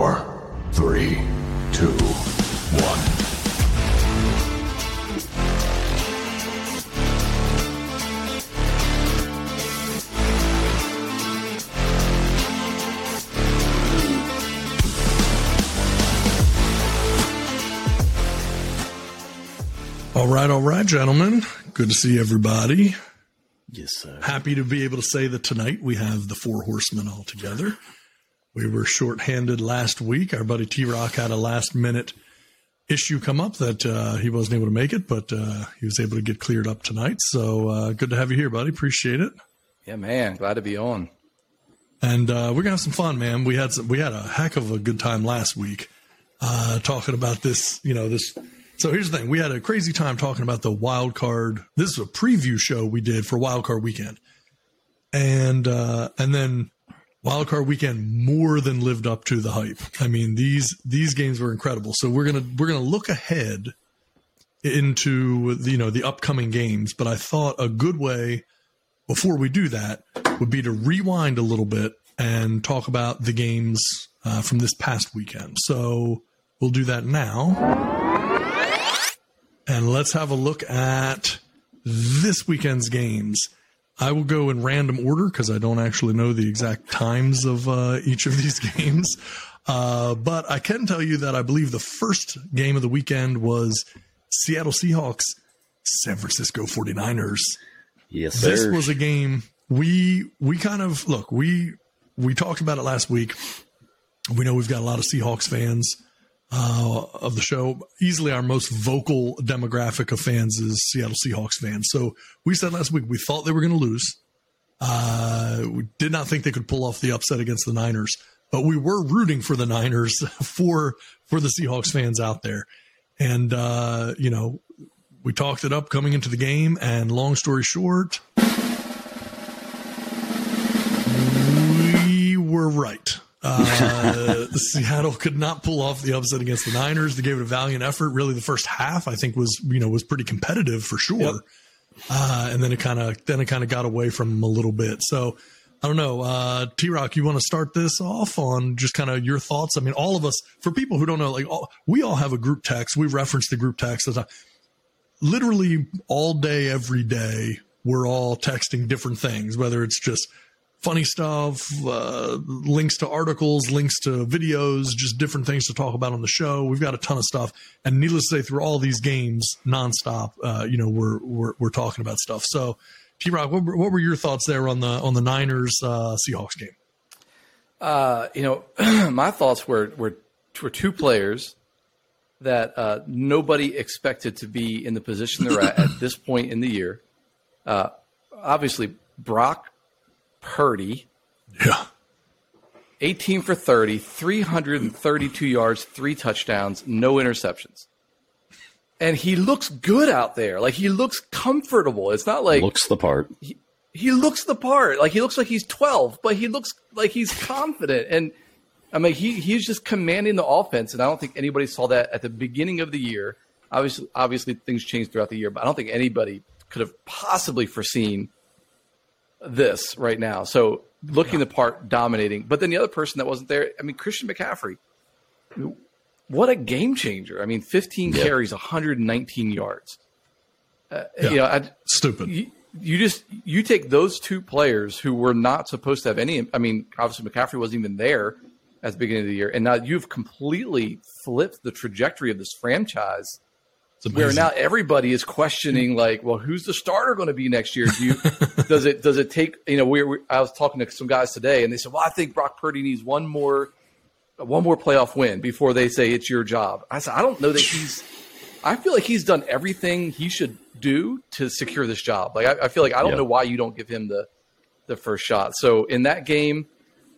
four, three, two, one. All right, all right, gentlemen. Good to see everybody. Yes, sir. Happy to be able to say that tonight we have the four horsemen all together. We were shorthanded last week. Our buddy T Rock had a last minute issue come up that uh, he wasn't able to make it, but uh, he was able to get cleared up tonight. So uh, good to have you here, buddy. Appreciate it. Yeah, man. Glad to be on. And uh, we're gonna have some fun, man. We had some, we had a heck of a good time last week uh, talking about this. You know this. So here's the thing: we had a crazy time talking about the wild card. This is a preview show we did for wild card weekend, and uh, and then wild card weekend more than lived up to the hype. I mean these these games were incredible. So we're gonna we're gonna look ahead into the, you know the upcoming games. But I thought a good way before we do that would be to rewind a little bit and talk about the games uh, from this past weekend. So we'll do that now. And let's have a look at this weekend's games. I will go in random order because I don't actually know the exact times of uh, each of these games. Uh, but I can tell you that I believe the first game of the weekend was Seattle Seahawks, San Francisco 49ers Yes, sir. this was a game we we kind of look we we talked about it last week we know we've got a lot of seahawks fans uh, of the show. Easily our most vocal demographic of fans is seattle seahawks fans. So we said last week we thought they were going to lose. Uh, we did not think they could pull off the upset against the niners but we were rooting for the niners for for the seahawks fans out there. And uh, you know we talked it up coming into the game, and long story short, we were right. Uh, Seattle could not pull off the upset against the Niners. They gave it a valiant effort. Really, the first half I think was you know was pretty competitive for sure, Yep. uh, and then it kind of then it kind of got away from them a little bit. So I don't know, uh, T Rock, you want to start this off on just kind of your thoughts? I mean, all of us, for people who don't know, like all, we all have a group text. We reference the group text as literally all day, every day, we're all texting different things, whether it's just funny stuff, uh, links to articles, links to videos, just different things to talk about on the show. We've got a ton of stuff, and needless to say, through all these games, nonstop, uh, you know, we're we're we're talking about stuff. So, T Rock, what, what were your thoughts there on the on the Niners uh, Seahawks game? Uh, you know, my thoughts were were were two players that uh, nobody expected to be in the position they're at at this point in the year. Uh, obviously, Brock Purdy, Yeah, 18 for 30, 332 yards, three touchdowns, no interceptions. And he looks good out there. Like he looks comfortable. It's not like Looks the part. he looks the part. Like he looks like he's 12, but he looks like he's confident. And I mean, he he's just commanding the offense. And I don't think anybody saw that at the beginning of the year. Obviously, obviously things changed throughout the year, but I don't think anybody could have possibly foreseen this right now. So looking the part, dominating. But then the other person that wasn't there, I mean, Christian McCaffrey. What a game changer! I mean, 15 Yeah. carries, 119 yards. Uh, You know, I, stupid. you, you just you take those two players who were not supposed to have any. I mean, obviously McCaffrey wasn't even there at the beginning of the year, and now you've completely flipped the trajectory of this franchise. Where now everybody is questioning, like, well, who's the starter going to be next year? Do you does it does it take? You know, we we I was talking to some guys today, and they said, well, I think Brock Purdy needs one more one more playoff win before they say it's your job. I said, I don't know that he's. I feel like he's done everything he should do to secure this job. Like I, I feel like I don't Yeah. know why you don't give him the the first shot. So in that game,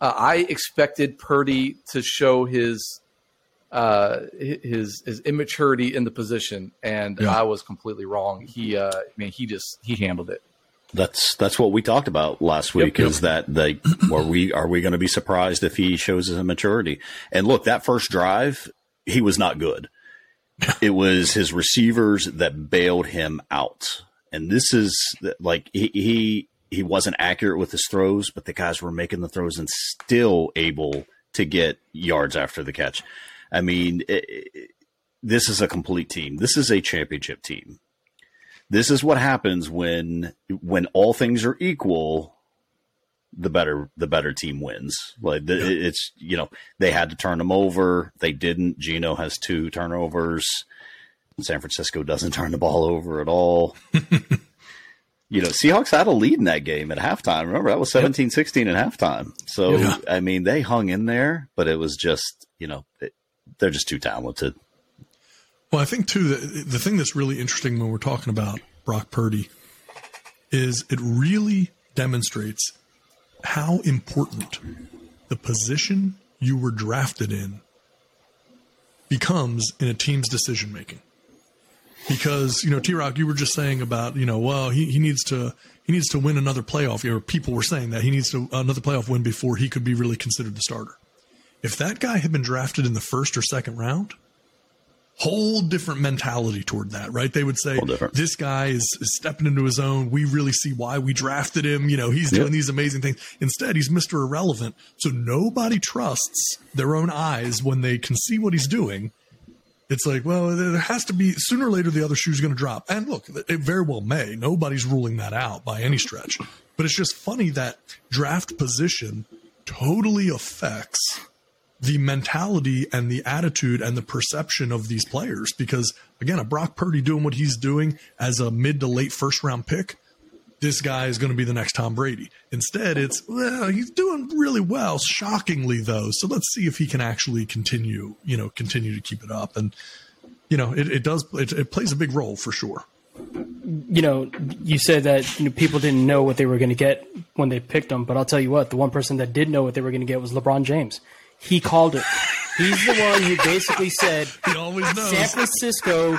uh, I expected Purdy to show his uh, his his immaturity in the position, and Yeah. I was completely wrong. He, uh, I mean, he just he handled it. That's that's what we talked about last week. Yep. Is that the are we are we going to be surprised if he shows his immaturity? And look, that first drive, he was not good. It was his receivers that bailed him out, and this is like he he he wasn't accurate with his throws, but the guys were making the throws and still able to get yards after the catch. I mean, it, it, this is a complete team. This is a championship team. This is what happens when when all things are equal. The better the better team wins. Like the, yeah. it's you know they had to turn them over. They didn't. Gino has two turnovers. San Francisco doesn't turn the ball over at all. you know, Seahawks had a lead in that game at halftime. Remember, that was 17 16 at halftime. So, yeah. I mean, they hung in there, but it was just, you know, it, they're just too talented. Well, I think, too, the, the thing that's really interesting when we're talking about Brock Purdy is it really demonstrates how important the position you were drafted in becomes in a team's decision making because you know T Rock, you were just saying about you know well he, he needs to he needs to win another playoff. Or people were saying that he needs to another playoff win before he could be really considered the starter. If that guy had been drafted in the first or second round, whole different mentality toward that, right? They would say this guy is, is, stepping into his own. We really see why we drafted him. You know, he's yep. doing these amazing things. Instead, he's Mr. Irrelevant. So nobody trusts their own eyes when they can see what he's doing it's like, well, there has to be sooner or later the other shoe's going to drop. And look, it very well may. Nobody's ruling that out by any stretch. But it's just funny that draft position totally affects the mentality and the attitude and the perception of these players. Because again, a Brock Purdy doing what he's doing as a mid to late first round pick this guy is going to be the next Tom Brady. Instead, it's, well, he's doing really well, shockingly though. So let's see if he can actually continue, you know, continue to keep it up. And, you know, it, it does, it, it plays a big role for sure. You know, you said that you know, people didn't know what they were going to get when they picked him, but I'll tell you what, the one person that did know what they were going to get was LeBron James. He called it. He's the one who basically said, he always knows. San Francisco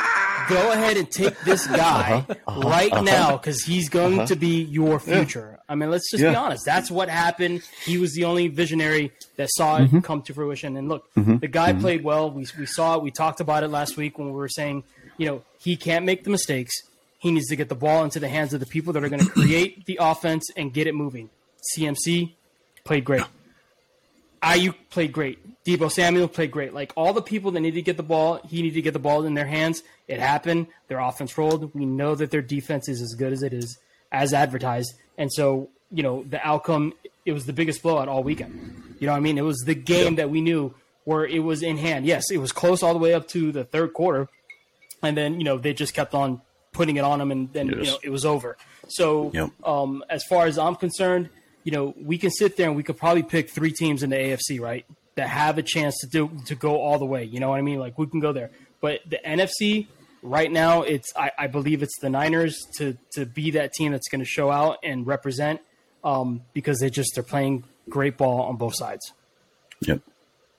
go ahead and take this guy uh-huh, uh-huh, right uh-huh. now because he's going uh-huh. to be your future. Yeah. I mean, let's just yeah. be honest. That's what happened. He was the only visionary that saw it mm-hmm. come to fruition. And look, mm-hmm. the guy mm-hmm. played well. We, we saw it. We talked about it last week when we were saying, you know, he can't make the mistakes. He needs to get the ball into the hands of the people that are going to create the offense and get it moving. CMC played great. Aiyuk played great. Deebo Samuel played great. Like all the people that needed to get the ball, he needed to get the ball in their hands. It happened. Their offense rolled. We know that their defense is as good as it is as advertised. And so, you know, the outcome, it was the biggest blowout all weekend. You know what I mean? It was the game that we knew where it was in hand. Yes, it was close all the way up to the third quarter. And then, you know, they just kept on putting it on them and then, yes. you know, it was over. So, yep. um, as far as I'm concerned, you know, we can sit there and we could probably pick three teams in the AFC, right? That have a chance to do to go all the way. You know what I mean? Like we can go there. But the NFC right now, it's I, I believe it's the Niners to to be that team that's going to show out and represent um, because they just they're playing great ball on both sides. Yep.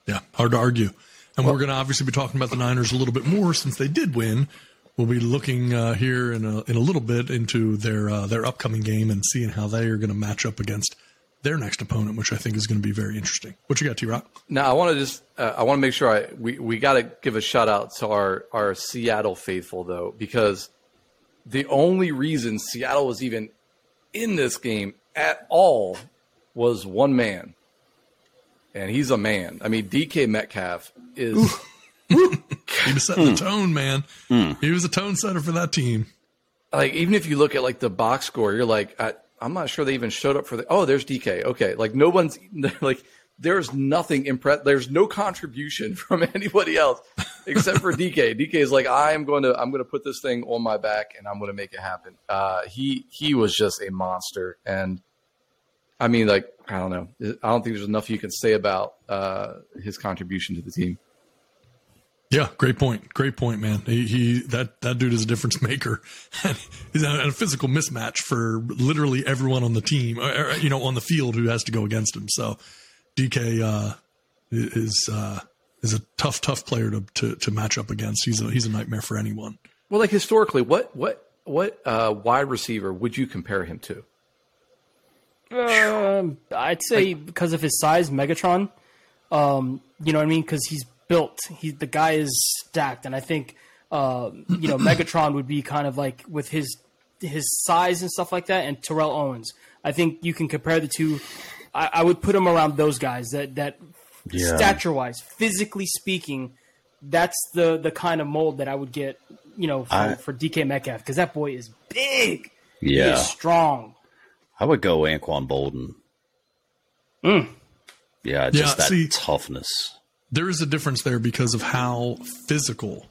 Yeah, hard to argue. And well, we're going to obviously be talking about the Niners a little bit more since they did win. We'll be looking uh, here in a, in a little bit into their uh, their upcoming game and seeing how they are going to match up against their next opponent, which I think is going to be very interesting. What you got, T Rock? Now, I want to just uh, I want to make sure I we we got to give a shout out to our our Seattle faithful though, because the only reason Seattle was even in this game at all was one man, and he's a man. I mean, DK Metcalf is. He was setting the hmm. tone, man. Mm. He was a tone setter for that team. Like even if you look at like the box score, you're like, I, I'm not sure they even showed up for the. Oh, there's DK. Okay, like no one's like there's nothing impress. There's no contribution from anybody else except for DK. DK is like, I am going to, I'm going to put this thing on my back and I'm going to make it happen. Uh, he he was just a monster, and I mean, like, I don't know. I don't think there's enough you can say about uh, his contribution to the team. Yeah, great point. Great point, man. He, he that that dude is a difference maker. He's a, a, physical mismatch for literally everyone on the team, or, you know, on the field who has to go against him. So DK uh, is uh, is a tough, tough player to, to to match up against. He's a he's a nightmare for anyone. Well, like historically, what what what uh, wide receiver would you compare him to? Um, I'd say like, because of his size, Megatron. Um, you know what I mean? Because he's built. He the guy is stacked, and I think uh, you know Megatron would be kind of like with his his size and stuff like that, and Terrell Owens. I think you can compare the two. I, I would put him around those guys that that Yeah. stature wise, physically speaking, that's the the kind of mold that I would get, you know, for, I- for DK Metcalf because that boy is big. He Yeah. is strong. I would go Anquan Boldin. Yeah, just Yeah, that see- toughness. There is a difference there because of how physical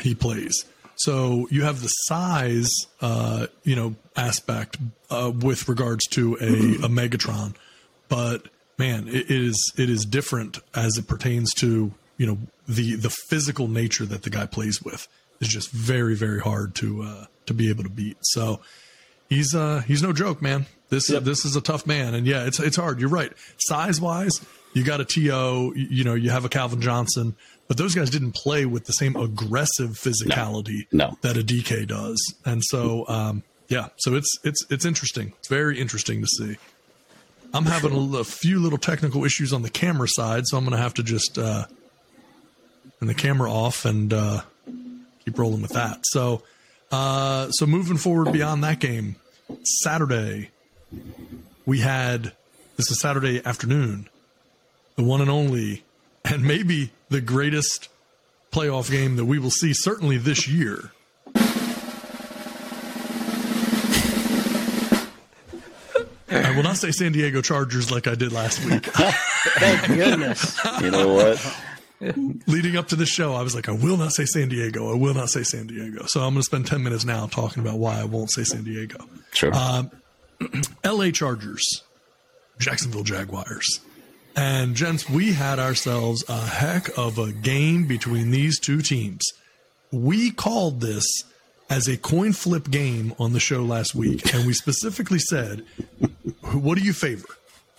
he plays. So you have the size, uh, you know, aspect uh, with regards to a, a Megatron, but man, it is it is different as it pertains to you know the the physical nature that the guy plays with is just very very hard to uh, to be able to beat. So he's uh he's no joke, man. This this is a tough man, and yeah, it's it's hard. You're right. Size wise, you got a To, you, know, you have a Calvin Johnson, but those guys didn't play with the same aggressive physicality No. that a DK does, and so um yeah, so it's it's it's interesting. It's very interesting to see. I'm having a few little technical issues on the camera side, so I'm going to have to just uh, turn the camera off and uh, keep rolling with that. So, uh, so moving forward beyond that game, Saturday, we had this is Saturday afternoon, the one and only, and maybe the greatest playoff game that we will see certainly this year. I will not say San Diego Chargers like I did last week. Thank goodness. You know what? leading up to the show, I was like, I will not say San Diego. I will not say San Diego. So I'm going to spend 10 minutes now talking about why I won't say San Diego. Sure. Uh, LA Chargers, Jacksonville Jaguars. And gents, we had ourselves a heck of a game between these two teams. We called this as a coin flip game on the show last week, and we specifically said, what do you favor?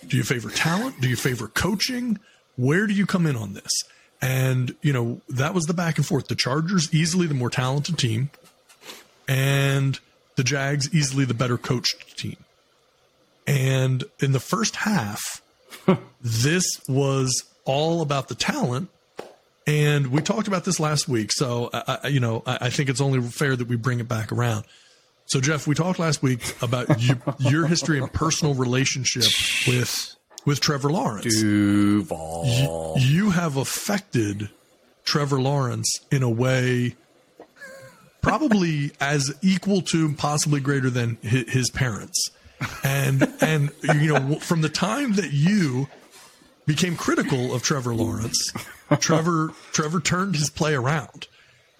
Do you favor talent? Do you favor coaching? Where do you come in on this? And, you know, that was the back and forth. The Chargers, easily the more talented team, and the Jags, easily the better coached team. And in the first half, this was all about the talent. And we talked about this last week. So, I, I- you know, I, I think it's only fair that we bring it back around. So, Jeff, we talked last week about you, your history and personal relationship with with Trevor Lawrence. Duval. You have affected Trevor Lawrence in a way probably as equal to, possibly greater than hi- his parents. And and you know, from the time that you became critical of Trevor Lawrence, Trevor Trevor turned his play around.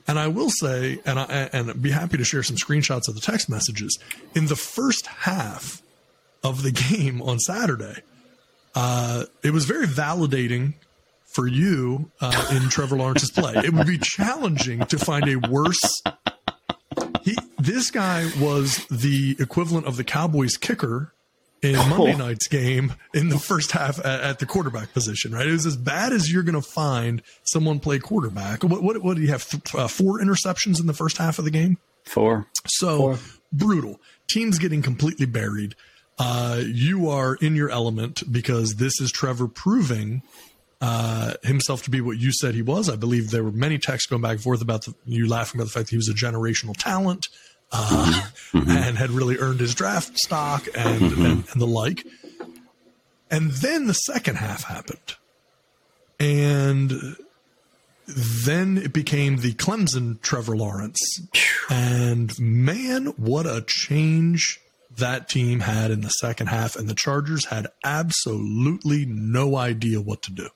And I will say, and I and I'd be happy to share some screenshots of the text messages in the first half of the game on Saturday. Uh, it was very validating for you uh, in Trevor Lawrence's play. It would be challenging to find a worse. He, this guy was the equivalent of the Cowboys kicker in Monday night's game in the first half at, at the quarterback position. Right, it was as bad as you're going to find someone play quarterback. What, what, what did he have? Th- uh, four interceptions in the first half of the game. Four. So brutal. Teams getting completely buried. Uh, you are in your element because this is Trevor proving uh, himself to be what you said he was. I believe there were many texts going back and forth about the, you laughing about the fact that he was a generational talent uh, and had really earned his draft stock and, and, and the like. And then the second half happened. And then it became the Clemson Trevor Lawrence. And man, what a change that team had in the second half. And the Chargers had absolutely no idea what to do.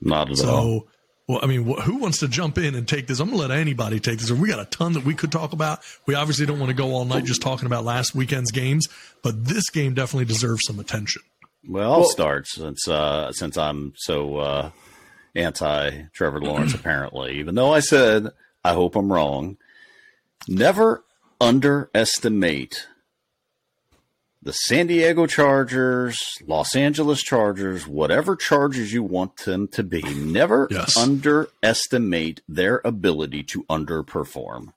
Not at all. So, well, I mean, wh- who wants to jump in and take this? I'm going to let anybody take this. We got a ton that we could talk about. We obviously don't want to go all night just talking about last weekend's games, but this game definitely deserves some attention. Well, I'll start since uh, since I'm so uh, anti Trevor Lawrence. apparently, even though I said I hope I'm wrong. Never underestimate the San Diego Chargers, Los Angeles Chargers, whatever Chargers you want them to be. Never Yes. underestimate their ability to underperform.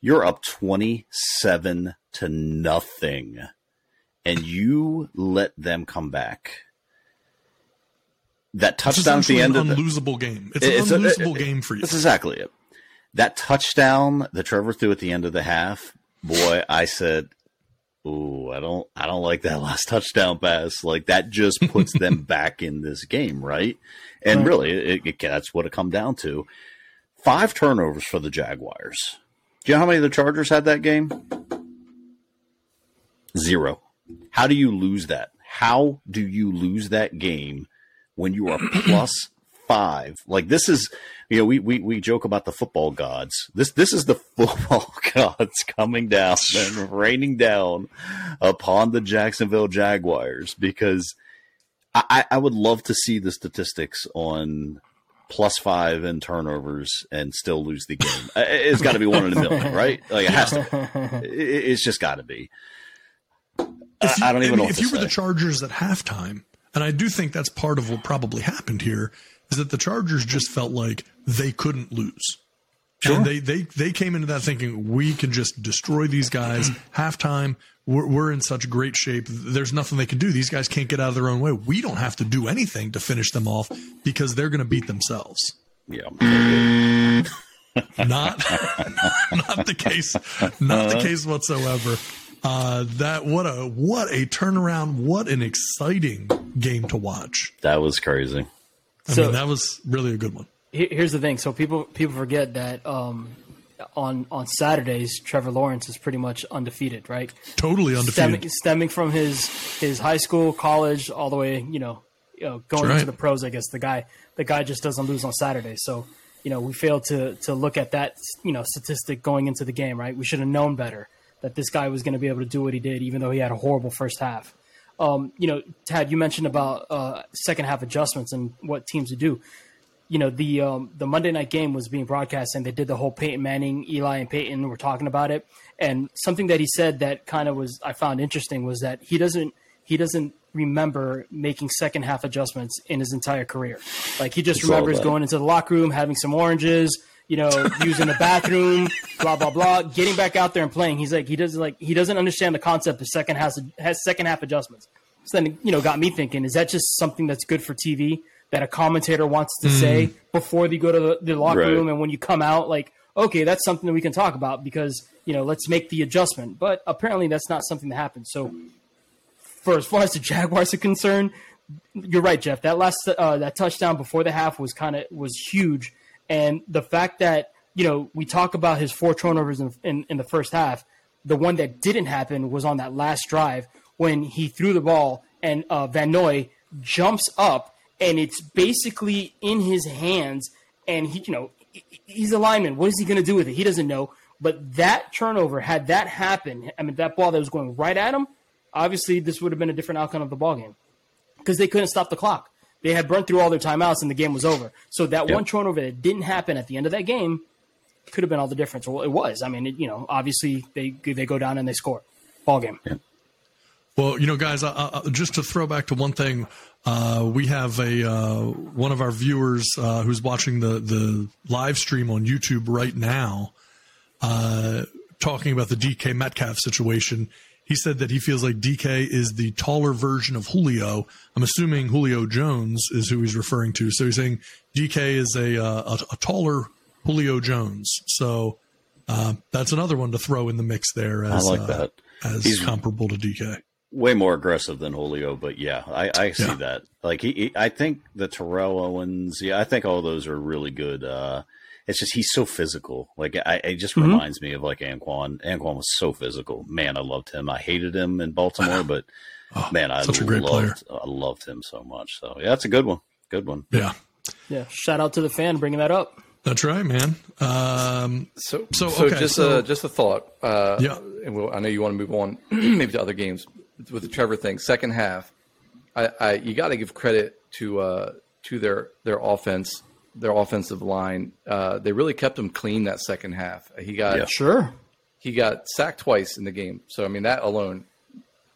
You're up twenty-seven to nothing and you let them come back. That touchdown at the end of the unlosable game. It's, It's an a- unlosable game for you. That's exactly it. That touchdown that Trevor threw at the end of the half, boy, I said, ooh, I don't, I don't like that last touchdown pass. Like that just puts them back in this game, right? And Right. really, it, it, that's what it come down to. Five turnovers for the Jaguars. Do you know how many the Chargers had that game? Zero. How do you lose that? How do you lose that game when you are plus five? Like this is, you know, we, we, we joke about the football gods. This this is the football gods coming down and raining down upon the Jacksonville Jaguars because I, I I would love to see the statistics on plus five and turnovers and still lose the game. It's got to be one in a million, right? Like it has to. It- It's just got to be. If you- I don't even mean, know what if to you were the Chargers at halftime, and I do think that's part of what probably happened here, is that the Chargers just felt like they couldn't lose. And they, they they came into that thinking we can just destroy these guys. halftime, we're, we're in such great shape. There's nothing they can do. These guys can't get out of their own way. We don't have to do anything to finish them off because they're going to beat themselves. Yeah. Not not the case. Not the case whatsoever. Uh, that what a what a turnaround! What an exciting game to watch. That was crazy. I So- mean, that was really a good one. Here's the thing. So people people forget that um, on on Saturdays, Trevor Lawrence is pretty much undefeated, right? Totally undefeated. Stemming, stemming from his his high school, college, all the way, you know, you know going That's into the pros. I guess the guy the guy just doesn't lose on Saturdays. So you know we failed to to look at that you know statistic going into the game, right? We should have known better that this guy was going to be able to do what he did, even though he had a horrible first half. Um, you know, Tad, you mentioned about uh, second half adjustments and what teams would do you know the um, the Monday night game was being broadcast, and they did the whole Peyton Manning, Eli, and Peyton were talking about it. And something that he said that kind of was I found interesting was that he doesn't he doesn't remember making second half adjustments in his entire career. Like he just It's remembers going into the locker room, having some oranges, you know, using the bathroom, blah blah blah, getting back out there and playing. He's like he doesn't like he doesn't understand the concept of second half has second half adjustments. So then you know got me thinking: is that just something that's good for TV that a commentator wants to say before they go to the, the locker Right. room and when you come out, like okay, that's something that we can talk about because you know let's make the adjustment. But apparently that's not something that happens. So for as far as the Jaguars are concerned, you're right, Jeff. That last uh, that touchdown before the half was kind of was huge, and the fact that you know we talk about his four turnovers in, in, in the first half, the one that didn't happen was on that last drive when he threw the ball and uh, Van Noy jumps up and it's basically in his hands, and he you know he's a lineman. What is he going to do with it? He doesn't know. But that turnover, had that happened, I mean that ball that was going right at him, obviously this would have been a different outcome of the ball game because they couldn't stop the clock. They had burnt through all their timeouts and the game was over. So that Yep. one turnover that didn't happen at the end of that game could have been all the difference. Well, it was. I mean, it, you know, obviously they they go down and they score. Ball game. Well, you know, guys, uh, uh, just to throw back to one thing, uh, we have a uh, one of our viewers uh, who's watching the the live stream on YouTube right now, uh, talking about the DK Metcalf situation. He said that he feels like DK is the taller version of Julio. I'm assuming Julio Jones is who he's referring to. So he's saying DK is a uh, a, a taller Julio Jones. So uh, that's another one to throw in the mix there. As, I like uh, that. as He's- comparable to DK. Way more aggressive than Julio, but yeah, I, I see Yeah. that. Like he, he- I think the Terrell Owens, yeah, I think all those are really good. Uh, it's just he's so physical. Like I, it just Mm-hmm. reminds me of like Anquan. Anquan was so physical. Man, I loved him. I hated him in Baltimore, but Oh, man, I such a great loved, I loved him so much. So yeah, that's a good one. Good one. Yeah, Yeah. Shout out to the fan bringing that up. that's right, man. Um, So, So, so, okay, just so- a just a thought. Uh, Yeah. and we'll, I know you want to move on, maybe to other games with the Trevor thing. Second half, I, I you got to give credit to uh, to their their offense, their offensive line. Uh, they really kept him clean that second half. He got Yeah. Sure. he got sacked twice in the game. So I mean that alone,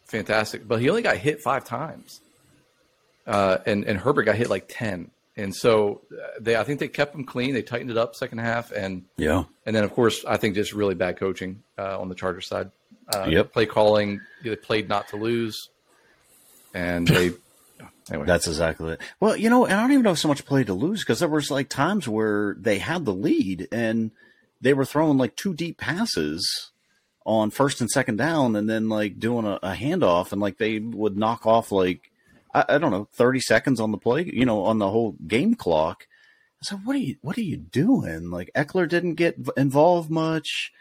fantastic. But he only got hit five times, uh, and and Herbert got hit like ten. And so uh, they, I think they kept him clean. They tightened it up second half, and Yeah. and then of course I think just really bad coaching uh, on the Chargers side. Uh, Yep. Play calling, they played not to lose, and they anyway. That's exactly it. Well, you know, and I don't even know so much play to lose because there was like times where they had the lead and they were throwing like two deep passes on first and second down, and then like doing a, a handoff, and like they would knock off like I, I, don't know thirty seconds on the play, you know, on the whole game clock. So what are you what are you doing? Like Ekeler didn't get involved much.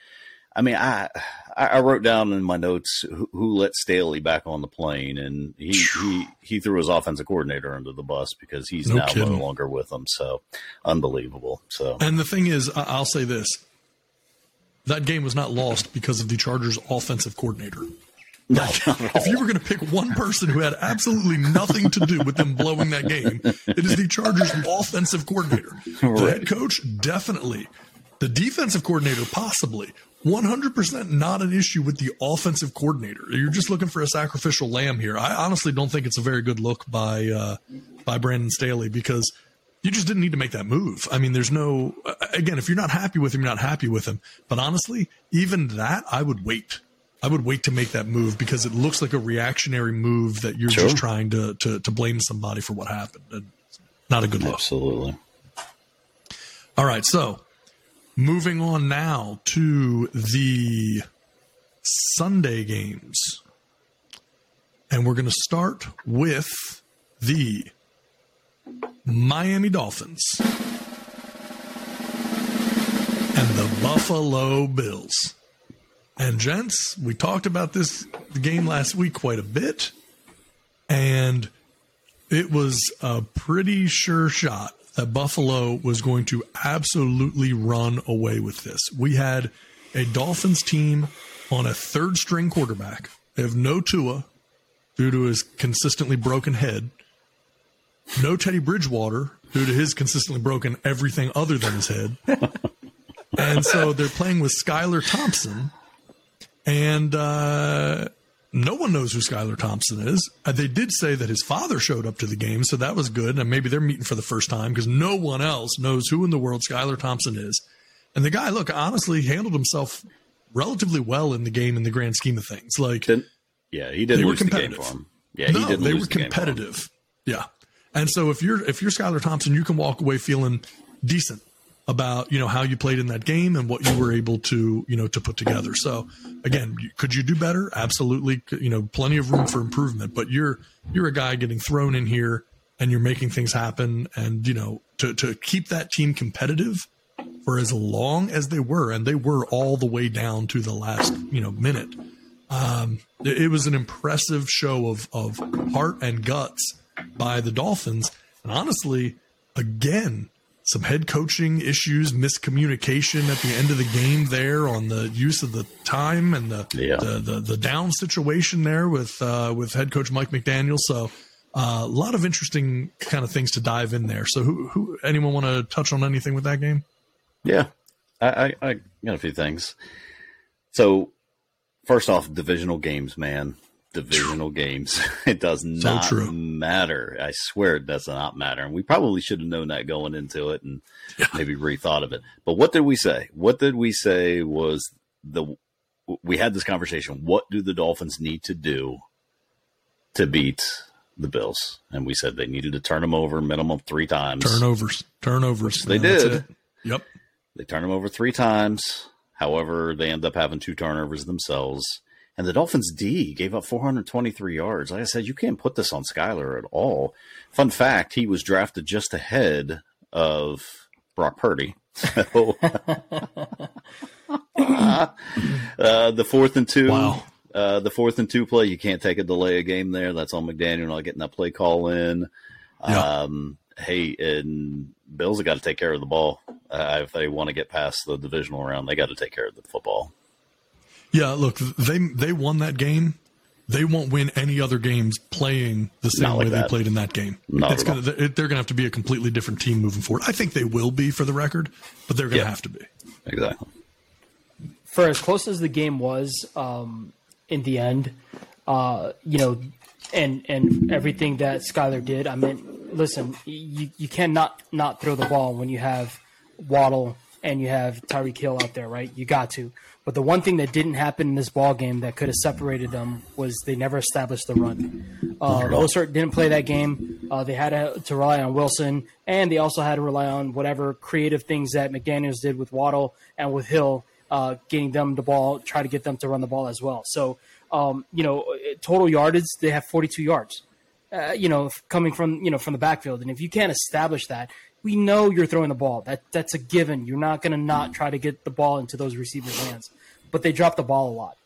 I mean, I I wrote down in my notes who, who, let Staley back on the plane, and he, he he threw his offensive coordinator under the bus because he's no now kidding. no longer with them. So unbelievable. So and the thing is, I'll say this: that game was not lost because of the Chargers' offensive coordinator. No, if you were going to pick one person who had absolutely nothing to do with them blowing that game, it is the Chargers' offensive coordinator. Right. The head coach, definitely. The defensive coordinator, possibly. 100% not an issue with the offensive coordinator. You're just looking for a sacrificial lamb here. I honestly don't think it's a very good look by uh, by Brandon Staley because you just didn't need to make that move. I mean, there's no again, if you're not happy with him, you're not happy with him. But honestly, even that, I would wait. I would wait to make that move because it looks like a reactionary move that you're sure. just trying to, to to blame somebody for what happened. And not a good look. Absolutely. All right, so Moving on now to the Sunday games. And we're going to start with the Miami Dolphins and the Buffalo Bills. And gents, we talked about this game last week quite a bit. And it was a pretty sure shot that Buffalo was going to absolutely run away with this. We had a Dolphins team on a third string quarterback. They have no Tua due to his consistently broken head, no Teddy Bridgewater due to his consistently broken everything other than his head. and so they're playing with Skylar Thompson. And uh, no one knows who Skylar Thompson is. Uh, they did say that his father showed up to the game, so that was good. And maybe they're meeting for the first time because no one else knows who in the world Skylar Thompson is. And the guy, look, honestly handled himself relatively well in the game in the grand scheme of things. Like, didn't, yeah, he didn't lose the game for him. Yeah, no, they were competitive. Yeah, and so if you're if you're Skylar Thompson, you can walk away feeling decent about you know how you played in that game and what you were able to you know to put together. So again, could you do better? Absolutely, you know, plenty of room for improvement. But you're you're a guy getting thrown in here and you're making things happen, and you know to to keep that team competitive for as long as they were, and they were all the way down to the last you know minute. Um, it, was an impressive show of of heart and guts by the Dolphins, and honestly, again some head coaching issues, miscommunication at the end of the game there on the use of the time and the yeah. the, the, the, down situation there with uh, with head coach Mike McDaniel. So uh, a lot of interesting kind of things to dive in there. So who, who anyone want to touch on anything with that game? Yeah, I, I, I got a few things. So first off, divisional games, man divisional games. It does not matter. I swear it does not matter. And we probably should have known that going into it and yeah. maybe rethought of it. But what did we say? What did we say was the we had this conversation. What do the Dolphins need to do to beat the Bills? And we said they needed to turn them over minimum three times. Turnovers. Turnovers. They did. Yep. They turned them over three times. However, they end up having two turnovers themselves. And the Dolphins D gave up 423 yards. Like I said, you can't put this on Skylar at all. Fun fact, he was drafted just ahead of Brock Purdy. So, uh, the fourth and two. Wow. Uh, the fourth and two play, you can't take a delay a game there. That's on McDaniel not getting that play call in. Yeah. Um, hey, and Bills have got to take care of the ball uh, if they want to get past the divisional round. They got to take care of the football. Yeah, look, they they won that game. They won't win any other games playing the same like way that. they played in that game. Not it's gonna, they're going to have to be a completely different team moving forward. I think they will be for the record, but they're going to have to be. Exactly. For as close as the game was um, in the end, uh, you know, and and everything that Skylar did. I mean, listen, you you cannot not throw the ball when you have Waddle and you have Tyreek Hill out there, right? You got to. But the one thing that didn't happen in this ball game that could have separated them was they never established the run. Uh, didn't play that game. Uh, they had to, to, rely on Wilson, and they also had to rely on whatever creative things that McDaniel's did with Waddle and with Hill uh, getting them the ball, try to get them to run the ball as well. So, um, you know, total yardage, they have 42 yards. Uh, you know, coming from you know from the backfield, and if you can't establish that, we know you're throwing the ball. That that's a given. You're not going to not try to get the ball into those receivers' hands. But they dropped the ball a lot.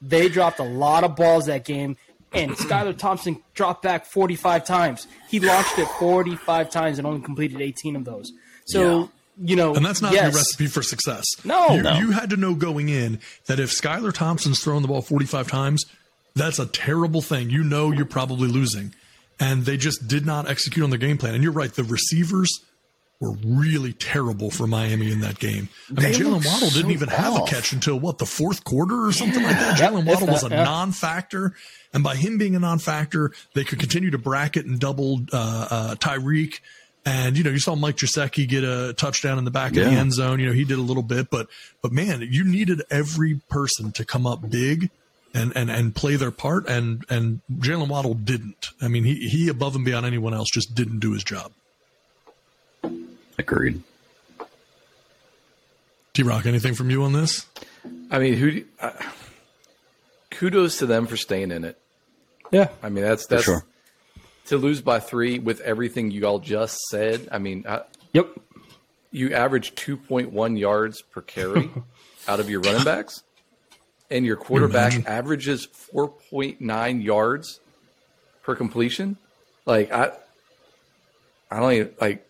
They dropped a lot of balls that game, and Skylar Thompson dropped back 45 times. He launched it 45 times and only completed 18 of those. So. Yeah. You know, And that's not yes, your recipe for success. No. you, No. you had to know going in that if Skylar Thompson's throwing the ball 45 times, that's a terrible thing. You know you're probably losing. And they just did not execute on their game plan. And you're right, the receivers were really terrible for Miami in that game. I mean, Jalen looked Waddle didn't so even have a catch until what, the fourth quarter or something like that? Jalen Waddle was a that, yeah. non factor. And by him being a non factor, they could continue to bracket and double uh, uh, Tyreek. And you know, you saw Mike Gesicki get a touchdown in the back of the end zone. You know, he did a little bit, but but man, you needed every person to come up big and and and play their part. And and Jalen Waddle didn't. I mean, he he above and beyond anyone else just didn't do his job. Agreed. T Rock, anything from you on this? I mean, who? Uh, kudos to them for staying in it. Yeah. I mean, that's that's sure. to lose by three with everything you all just said. I mean, uh, Yep. you average 2.1 yards per carry out of your running backs, and your quarterback imagine? averages 4.9 yards per completion. Like I, I don't even, like,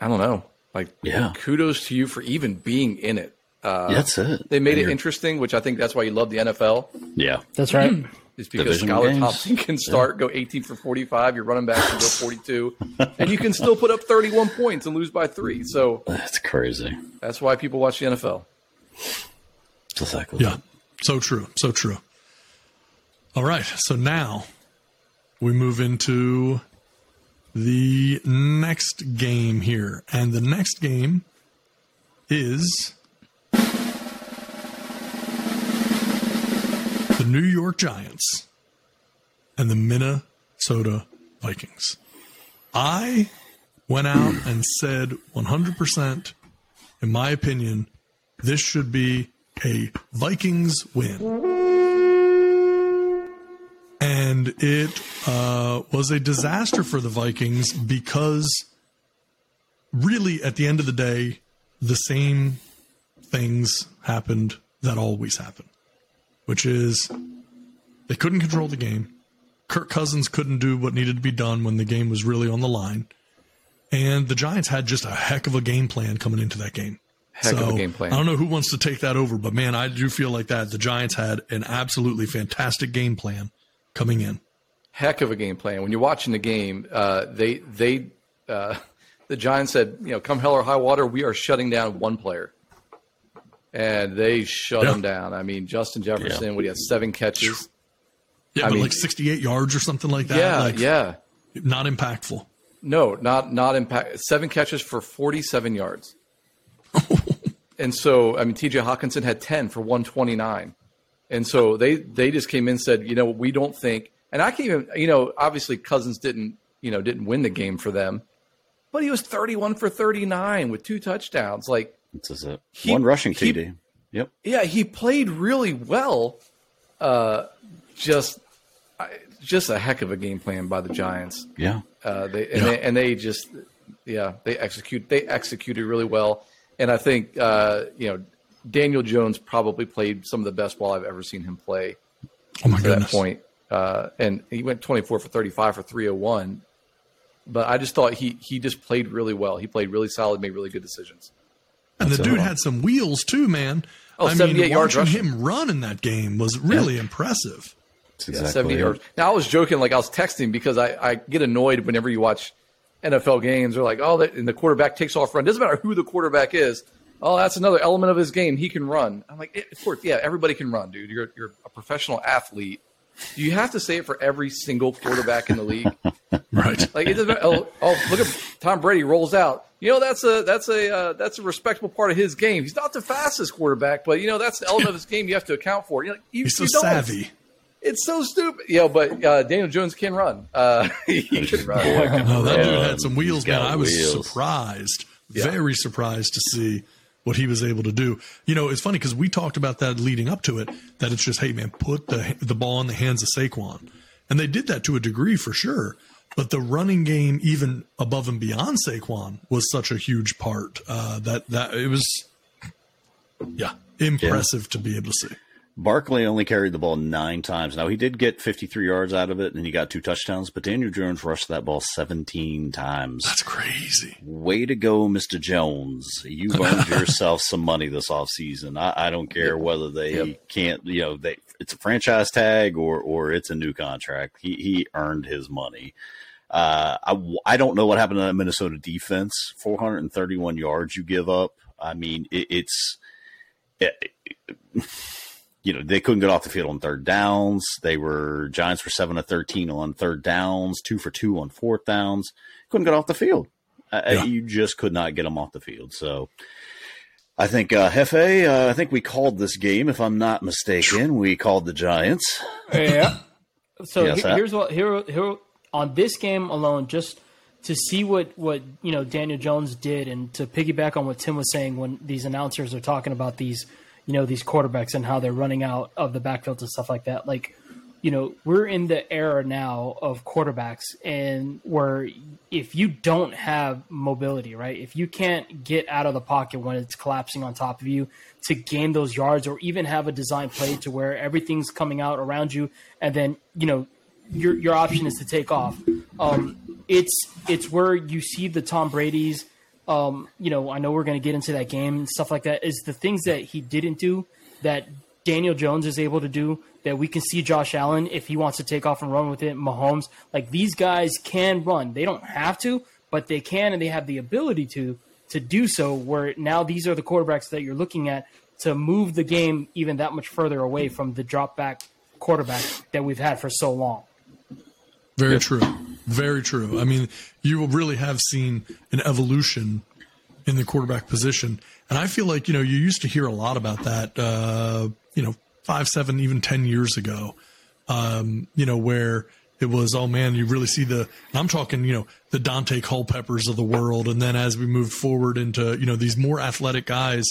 I don't know. Like, Yeah. kudos to you for even being in it. Uh, That's it. They made And it interesting, which I think that's why you love the NFL. Yeah. That's right. Is because Divisional Skylar games. Thompson can start, go 18 for 45, your running back can go 42, and you can still put up 31 points and lose by three. So That's crazy. that's why people watch the NFL. It's exactly. Yeah, so true, so true. All right, so now we move into the next game here, and the next game is the New York Giants and the Minnesota Vikings. I went out and said 100%, in my opinion, this should be a Vikings win. And it uh, was a disaster for the Vikings because, really, at the end of the day, the same things happened that always happen, which is they couldn't control the game. Kirk Cousins couldn't do what needed to be done when the game was really on the line. And the Giants had just a heck of a game plan coming into that game. Heck of a game plan. I don't know who wants to take that over, but man, I do feel like that. The Giants had an absolutely fantastic game plan coming in. Heck of a game plan. When you're watching the game, uh, they they uh, the Giants said, you know, come hell or high water, we are shutting down one player, and they shut Yeah. him down. I mean, Justin Jefferson, what he had seven catches. Yeah, I but mean- like 68 yards or something like that. Yeah, like, yeah. Not impactful. No, not not impact. Seven catches for 47 yards. and so, I mean, T.J. Hockenson had 10 for 129. And so they they just came in and said, you know, we don't think. And I can't even, you know, obviously Cousins didn't, you know, didn't win the game for them, but he was 31 for 39 with two touchdowns. Like, This is it. He- One rushing he- TD. Yep. yeah, he played really well. Uh, just, just a heck of a game plan by the Giants. Yeah. Uh, they, and Yeah. they and they just yeah they execute they executed really well and I think uh, you know Daniel Jones probably played some of the best ball I've ever seen him play Oh my to goodness. that point uh, and he went 24 for 35 for 301 but I just thought he he just played really well he played really solid made really good decisions And the That's dude had some wheels too, man. Oh, I 78 mean, yards watching rushing. him run in that game was really impressive. That's Yeah, exactly 70 it. yards. Now I was joking, like I was texting because I, I get annoyed whenever you watch NFL games. They're like, oh, that, and the quarterback takes off run. Doesn't matter who the quarterback is. Oh, that's another element of his game. He can run. I'm like, of course, yeah, everybody can run, dude. You're you're a professional athlete. Do you have to say it for every single quarterback in the league? Right. Like it doesn't. Oh, oh, look at Tom Brady rolls out. You know that's a that's a uh, that's a respectable part of his game. He's not the fastest quarterback, but you know that's the element of his game you have to account for. You know, you, He's so you don't. savvy. It's so stupid. Yeah, but uh, Daniel Jones can run. Uh, he can run. No, that dude had some wheels, he's man. I was wheels. surprised, Yeah. very surprised to see what he was able to do. You know, it's funny because we talked about that leading up to it. That it's just, hey man, put the the ball in the hands of Saquon, and they did that to a degree for sure. But the running game, even above and beyond Saquon, was such a huge part uh, that that it was, yeah, impressive yeah. to be able to see. Barkley only carried the ball nine times. Now he did get 53 yards out of it, and he got two touchdowns. But Daniel Jones rushed that ball 17 times. That's crazy. Way to go, Mister Jones! You've earned yourself some money this offseason. I, I don't care whether they yep. can't, you know, they it's a franchise tag or or it's a new contract. He he earned his money. Uh, I I don't know what happened to that Minnesota defense. 431 yards you give up. I mean, it, it's. It, it, you know, they couldn't get off the field on third downs. They were Giants were seven to thirteen on third downs, two for two on fourth downs. Couldn't get off the field. Uh, uh. You just could not get them off the field. So I think uh, Hefe, uh, I think we called this game, if I'm not mistaken. We called the Giants. Yeah. So yes, here's what here here on this game alone, just to see what what you know Daniel Jones did, and to piggyback on what Tim was saying when these announcers are talking about these you know these quarterbacks and how they're running out of the backfield and stuff like that. Like, you know, we're in the era now of quarterbacks, and where if you don't have mobility, right, if you can't get out of the pocket when it's collapsing on top of you to gain those yards, or even have a design play to where everything's coming out around you, and then you know your your option is to take off. Um, it's it's where you see the Tom Brady's um, you know, I know we're going to get into that game and stuff like that. Is the things that he didn't do that Daniel Jones is able to do that we can see Josh Allen if he wants to take off and run with it. Mahomes, like these guys can run. They don't have to, but they can and they have the ability to to do so. Where now these are the quarterbacks that you're looking at to move the game even that much further away from the drop back quarterback that we've had for so long. Very true. Very true. I mean, you really have seen an evolution in the quarterback position. And I feel like, you know, you used to hear a lot about that, uh, you know, five, seven, even 10 years ago, um, you know, where it was, oh man, you really see the, I'm talking, you know, the Daunte Culpeppers of the world. And then as we moved forward into, you know, these more athletic guys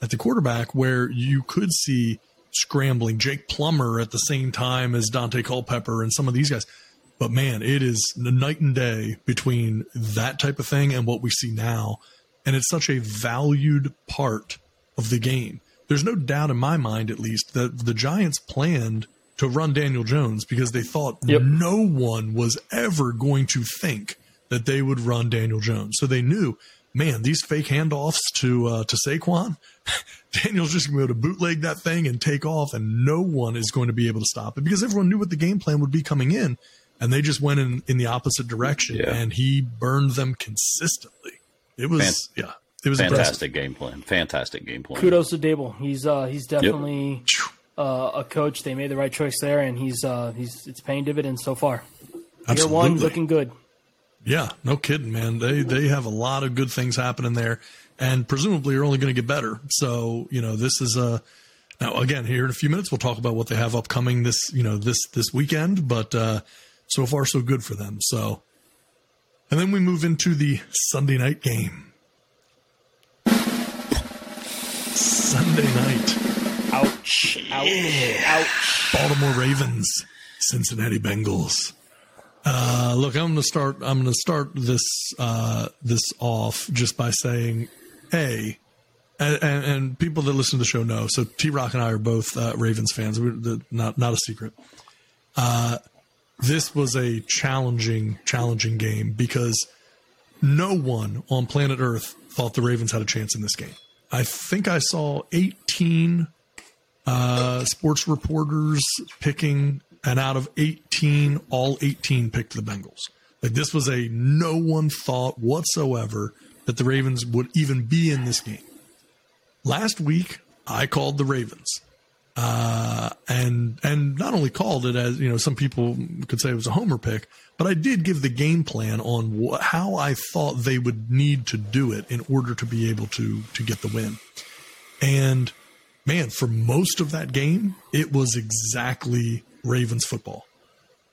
at the quarterback where you could see scrambling Jake Plummer at the same time as Daunte Culpepper and some of these guys but man, it is night and day between that type of thing and what we see now. And it's such a valued part of the game. There's no doubt in my mind, at least, that the Giants planned to run Daniel Jones because they thought yep. no one was ever going to think that they would run Daniel Jones. So they knew, man, these fake handoffs to uh, to Saquon, Daniel's just going to be able to bootleg that thing and take off, and no one is going to be able to stop it because everyone knew what the game plan would be coming in and they just went in, in the opposite direction yeah. and he burned them consistently. It was Fan- yeah. It was fantastic impressive. game plan. Fantastic game plan. Kudos to Daboll He's uh, he's definitely yep. uh, a coach. They made the right choice there, and he's uh, he's it's paying dividends so far. Absolutely. Year one looking good. Yeah, no kidding, man. They they have a lot of good things happening there, and presumably you're only going to get better. So you know, this is a now again here in a few minutes we'll talk about what they have upcoming this you know this this weekend, but uh, so far so good for them. So, and then we move into the Sunday night game. Sunday night. Ouch! Ouch! Ouch! Baltimore Ravens, Cincinnati Bengals. Uh, look, I'm going to start. I'm going to start this uh, this off just by saying, a, and, and, and, people that listen to the show know. So T Rock and I are both uh, Ravens fans. We're not not a secret. Uh, this was a challenging, challenging game because no one on planet Earth thought the Ravens had a chance in this game. I think I saw 18 uh, sports reporters picking, and out of 18, all 18 picked the Bengals. Like this was a no one thought whatsoever that the Ravens would even be in this game. Last week, I called the Ravens uh, and and not only called it as you know some people could say it was a homer pick, but I did give the game plan on wh- how I thought they would need to do it in order to be able to to get the win. And man, for most of that game, it was exactly Ravens football.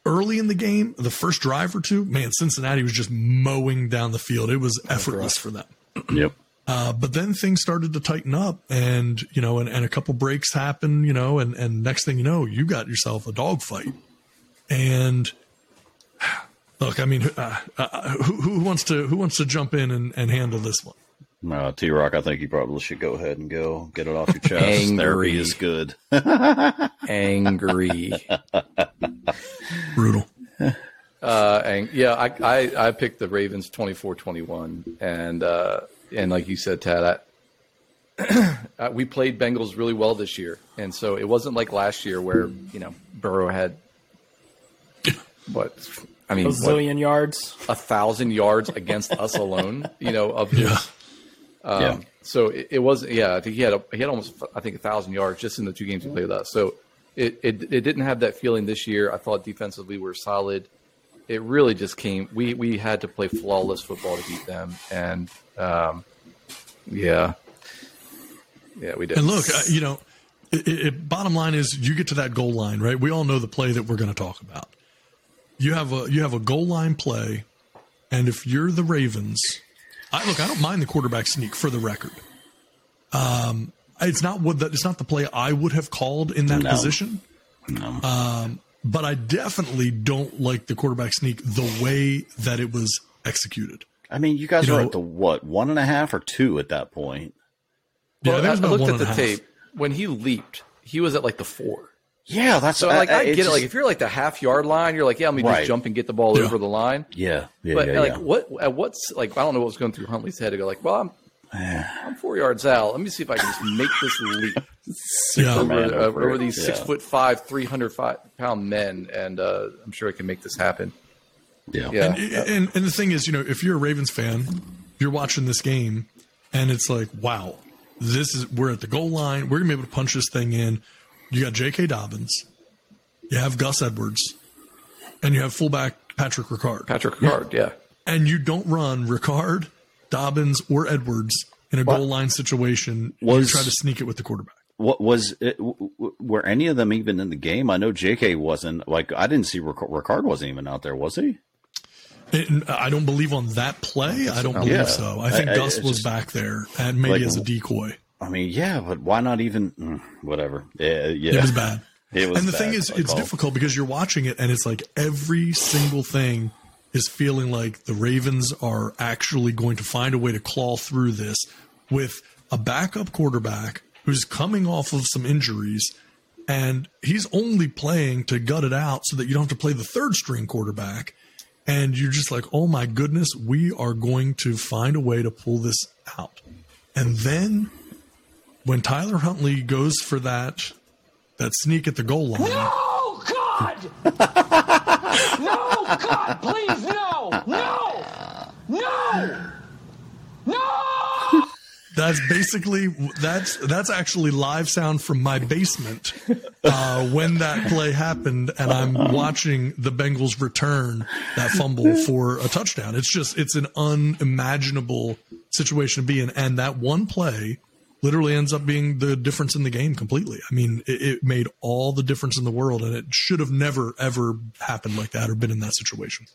Early in the game, the first drive or two, man, Cincinnati was just mowing down the field. It was effortless for them. Yep. Uh, but then things started to tighten up and, you know, and, and a couple breaks happened, you know, and, and next thing you know, you got yourself a dogfight. And look, I mean, uh, uh, who, who wants to, who wants to jump in and, and handle this one? Uh, T Rock, I think you probably should go ahead and go get it off your chest. Angry. Therapy is good. Angry. Brutal. Uh, and yeah, I, I, I picked the Ravens 24-21 and, uh, and like you said, Tad, I, uh, we played Bengals really well this year. And so it wasn't like last year where, you know, Burrow had what, I mean, A what, zillion yards. a thousand yards against us alone, you know, of his, um, Yeah. so it, it wasn't, yeah, I think he had, a, he had almost, I think a thousand yards just in the two games he played with us. So it, it, it didn't have that feeling this year. I thought defensively we were solid. It really just came, we, we had to play flawless football to beat them. And, um, yeah, yeah, we did. And look, uh, you know, it, it, bottom line is you get to that goal line, right? We all know the play that we're going to talk about. You have a you have a goal line play, and if you're the Ravens, I look, I don't mind the quarterback sneak for the record. Um, it's not what that it's not the play I would have called in that No. position, No. Um, but I definitely don't like the quarterback sneak the way that it was executed. I mean, you guys You were know- at the what one and a half or two at that point. Yeah, Well, I, I looked at the tape when he leaped. He was at like the four. Yeah, that's So like I, it get it. Like if you're like the half yard line, you're like, yeah, let me Right. just jump and get the ball Yeah. over the line. yeah, yeah, But yeah, like yeah. what at what's like I don't know what was going through Huntley's head to go like, well, I'm I'm four yards out. Let me see if I can just make this leap Yeah. over, Man uh, over over it. these six foot five, three hundred pound men, and uh, I'm sure I can make this happen. Yeah, Yeah, And, and and the thing is, you know, if you're a Ravens fan, you're watching this game, and it's like, wow, this is we're at the goal line. We're gonna be able to punch this thing in. You got J.K. Dobbins, you have Gus Edwards, and you have fullback Patrick Ricard, Patrick Ricard. Yeah. and you don't run Ricard, Dobbins, or Edwards in a goal line situation. Was- you try to sneak it with the quarterback. What was it? w- w- Were any of them even in the game? I know J.K. wasn't. Like I didn't see Ric- Ricard wasn't even out there, was he? And I don't believe on that play. I don't believe Yeah. so. I think I- I- Gus was just- back there, and maybe Like- as a decoy. I mean, yeah, but why not even? mm, Whatever. Yeah, yeah. It was bad. It was and the bad, thing is, like it's all- difficult because you're watching it and it's like every single thing is feeling like the Ravens are actually going to find a way to claw through this with a backup quarterback who's coming off of some injuries and he's only playing to gut it out so that you don't have to play the third string quarterback. And you're just like, oh my goodness, we are going to find a way to pull this out. And then when Tyler Huntley goes for that that sneak at the goal line, No, God! no, God, please, no! No! No! No! That's basically that's that's actually live sound from my basement uh, when that play happened, and I'm watching the Bengals return that fumble for a touchdown. It's just it's an unimaginable situation to be in, and that one play literally ends up being the difference in the game completely. I mean, it, it made all the difference in the world, and it should have never ever happened like that or been in that situation.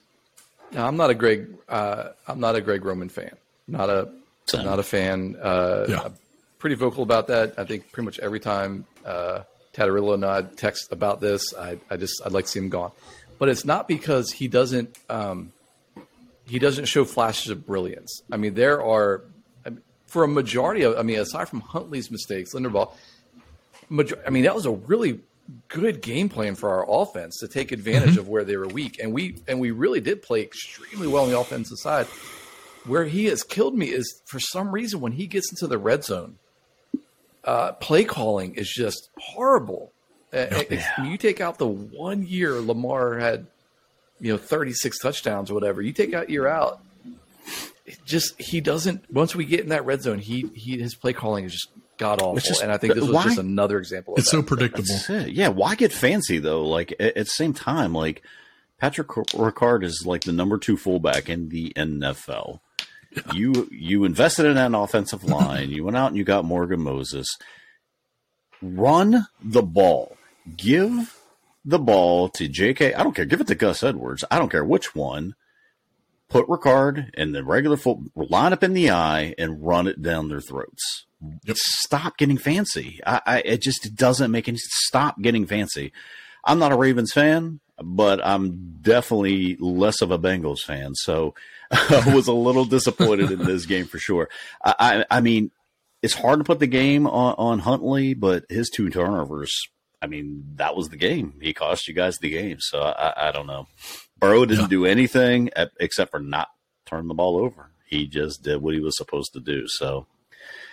No, I'm not a Greg. Uh, I'm not a Greg Roman fan. Not a Same. not a fan. Uh, Yeah. I'm pretty vocal about that. I think pretty much every time uh, Tatarillo and I text about this, I, I just I'd like to see him gone. But it's not because he doesn't um, he doesn't show flashes of brilliance. I mean, there are I mean, for a majority of. I mean, aside from Huntley's mistakes, Linderbaugh. Major- I mean, that was a really good game plan for our offense to take advantage of where they were weak, and we and we really did play extremely well on the offensive side. Where he has killed me is for some reason when he gets into the red zone, uh, play calling is just horrible. Uh, it's- You take out the one year Lamar had, you know, thirty six touchdowns or whatever. You take out year out, it just he doesn't. Once we get in that red zone, he he his play calling is just god awful. just- and I think this was why- just another example. of It's that. so predictable. It. Yeah, why get fancy though? Like at, at the same time, like Patrick Ricard is like the number two fullback in the NFL. You you invested in an offensive line. You went out and you got Morgan Moses. Run the ball. Give the ball to J.K. I don't care. Give it to Gus Edwards. I don't care which one. put Ricard in the regular foot, line up in the I, and run it down their throats. Stop getting fancy. I, I it just doesn't make any. Stop getting fancy. I'm not a Ravens fan, but I'm definitely less of a Bengals fan. So was a little disappointed in this game for sure. I, I, I mean, it's hard to put the game on, on Huntley, but his two turnovers. I mean, that was the game. He cost you guys the game. So I, I don't know. Burrow didn't do anything except for not turn the ball over. He just did what he was supposed to do. So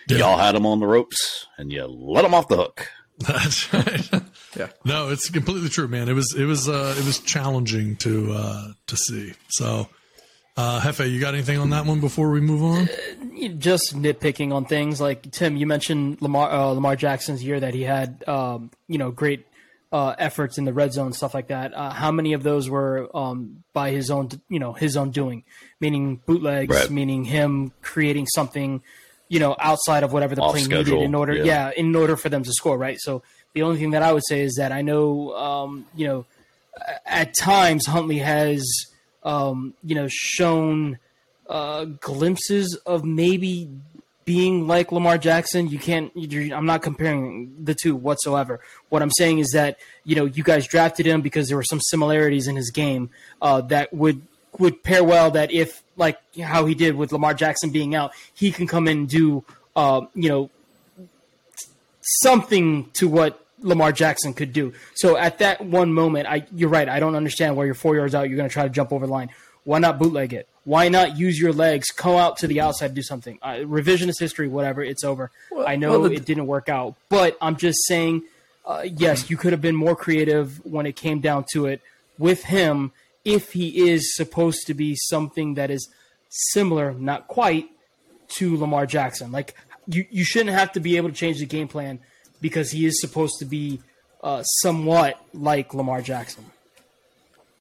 Yeah. y'all had him on the ropes and you let him off the hook. That's right. Yeah. No, it's completely true, man. It was it was uh it was challenging to uh to see. So uh Hefe, you got anything on that one before we move on? just nitpicking on things like Tim. You mentioned Lamar uh, Lamar Jackson's year that he had, um, you know, great uh, efforts in the red zone stuff like that. Uh, how many of those were um, by his own, you know, his own doing? Meaning bootlegs, Right. meaning him creating something, you know, outside of whatever the Off play schedule, needed in order, yeah. yeah. in order for them to score, right? So the only thing that I would say is that I know, um, you know, at times Huntley has, um, you know, shown uh, glimpses of maybe being like Lamar Jackson. You can't. I'm not comparing the two whatsoever. What I'm saying is that you know you guys drafted him because there were some similarities in his game uh, that would would pair well. That if like how he did with Lamar Jackson being out, he can come in and do uh, you know something to what Lamar Jackson could do. So at that one moment, I you're right. I don't understand where you're four yards out. You're going to try to jump over the line. Why not bootleg it? Why not use your legs, come out to the outside, do something? Uh, revisionist history, whatever. It's over. I know well, the- it didn't work out, but I'm just saying. Uh, yes, you could have been more creative when it came down to it with him if he is supposed to be something that is similar, not quite, to Lamar Jackson. Like you, you shouldn't have to be able to change the game plan because he is supposed to be uh, somewhat like Lamar Jackson.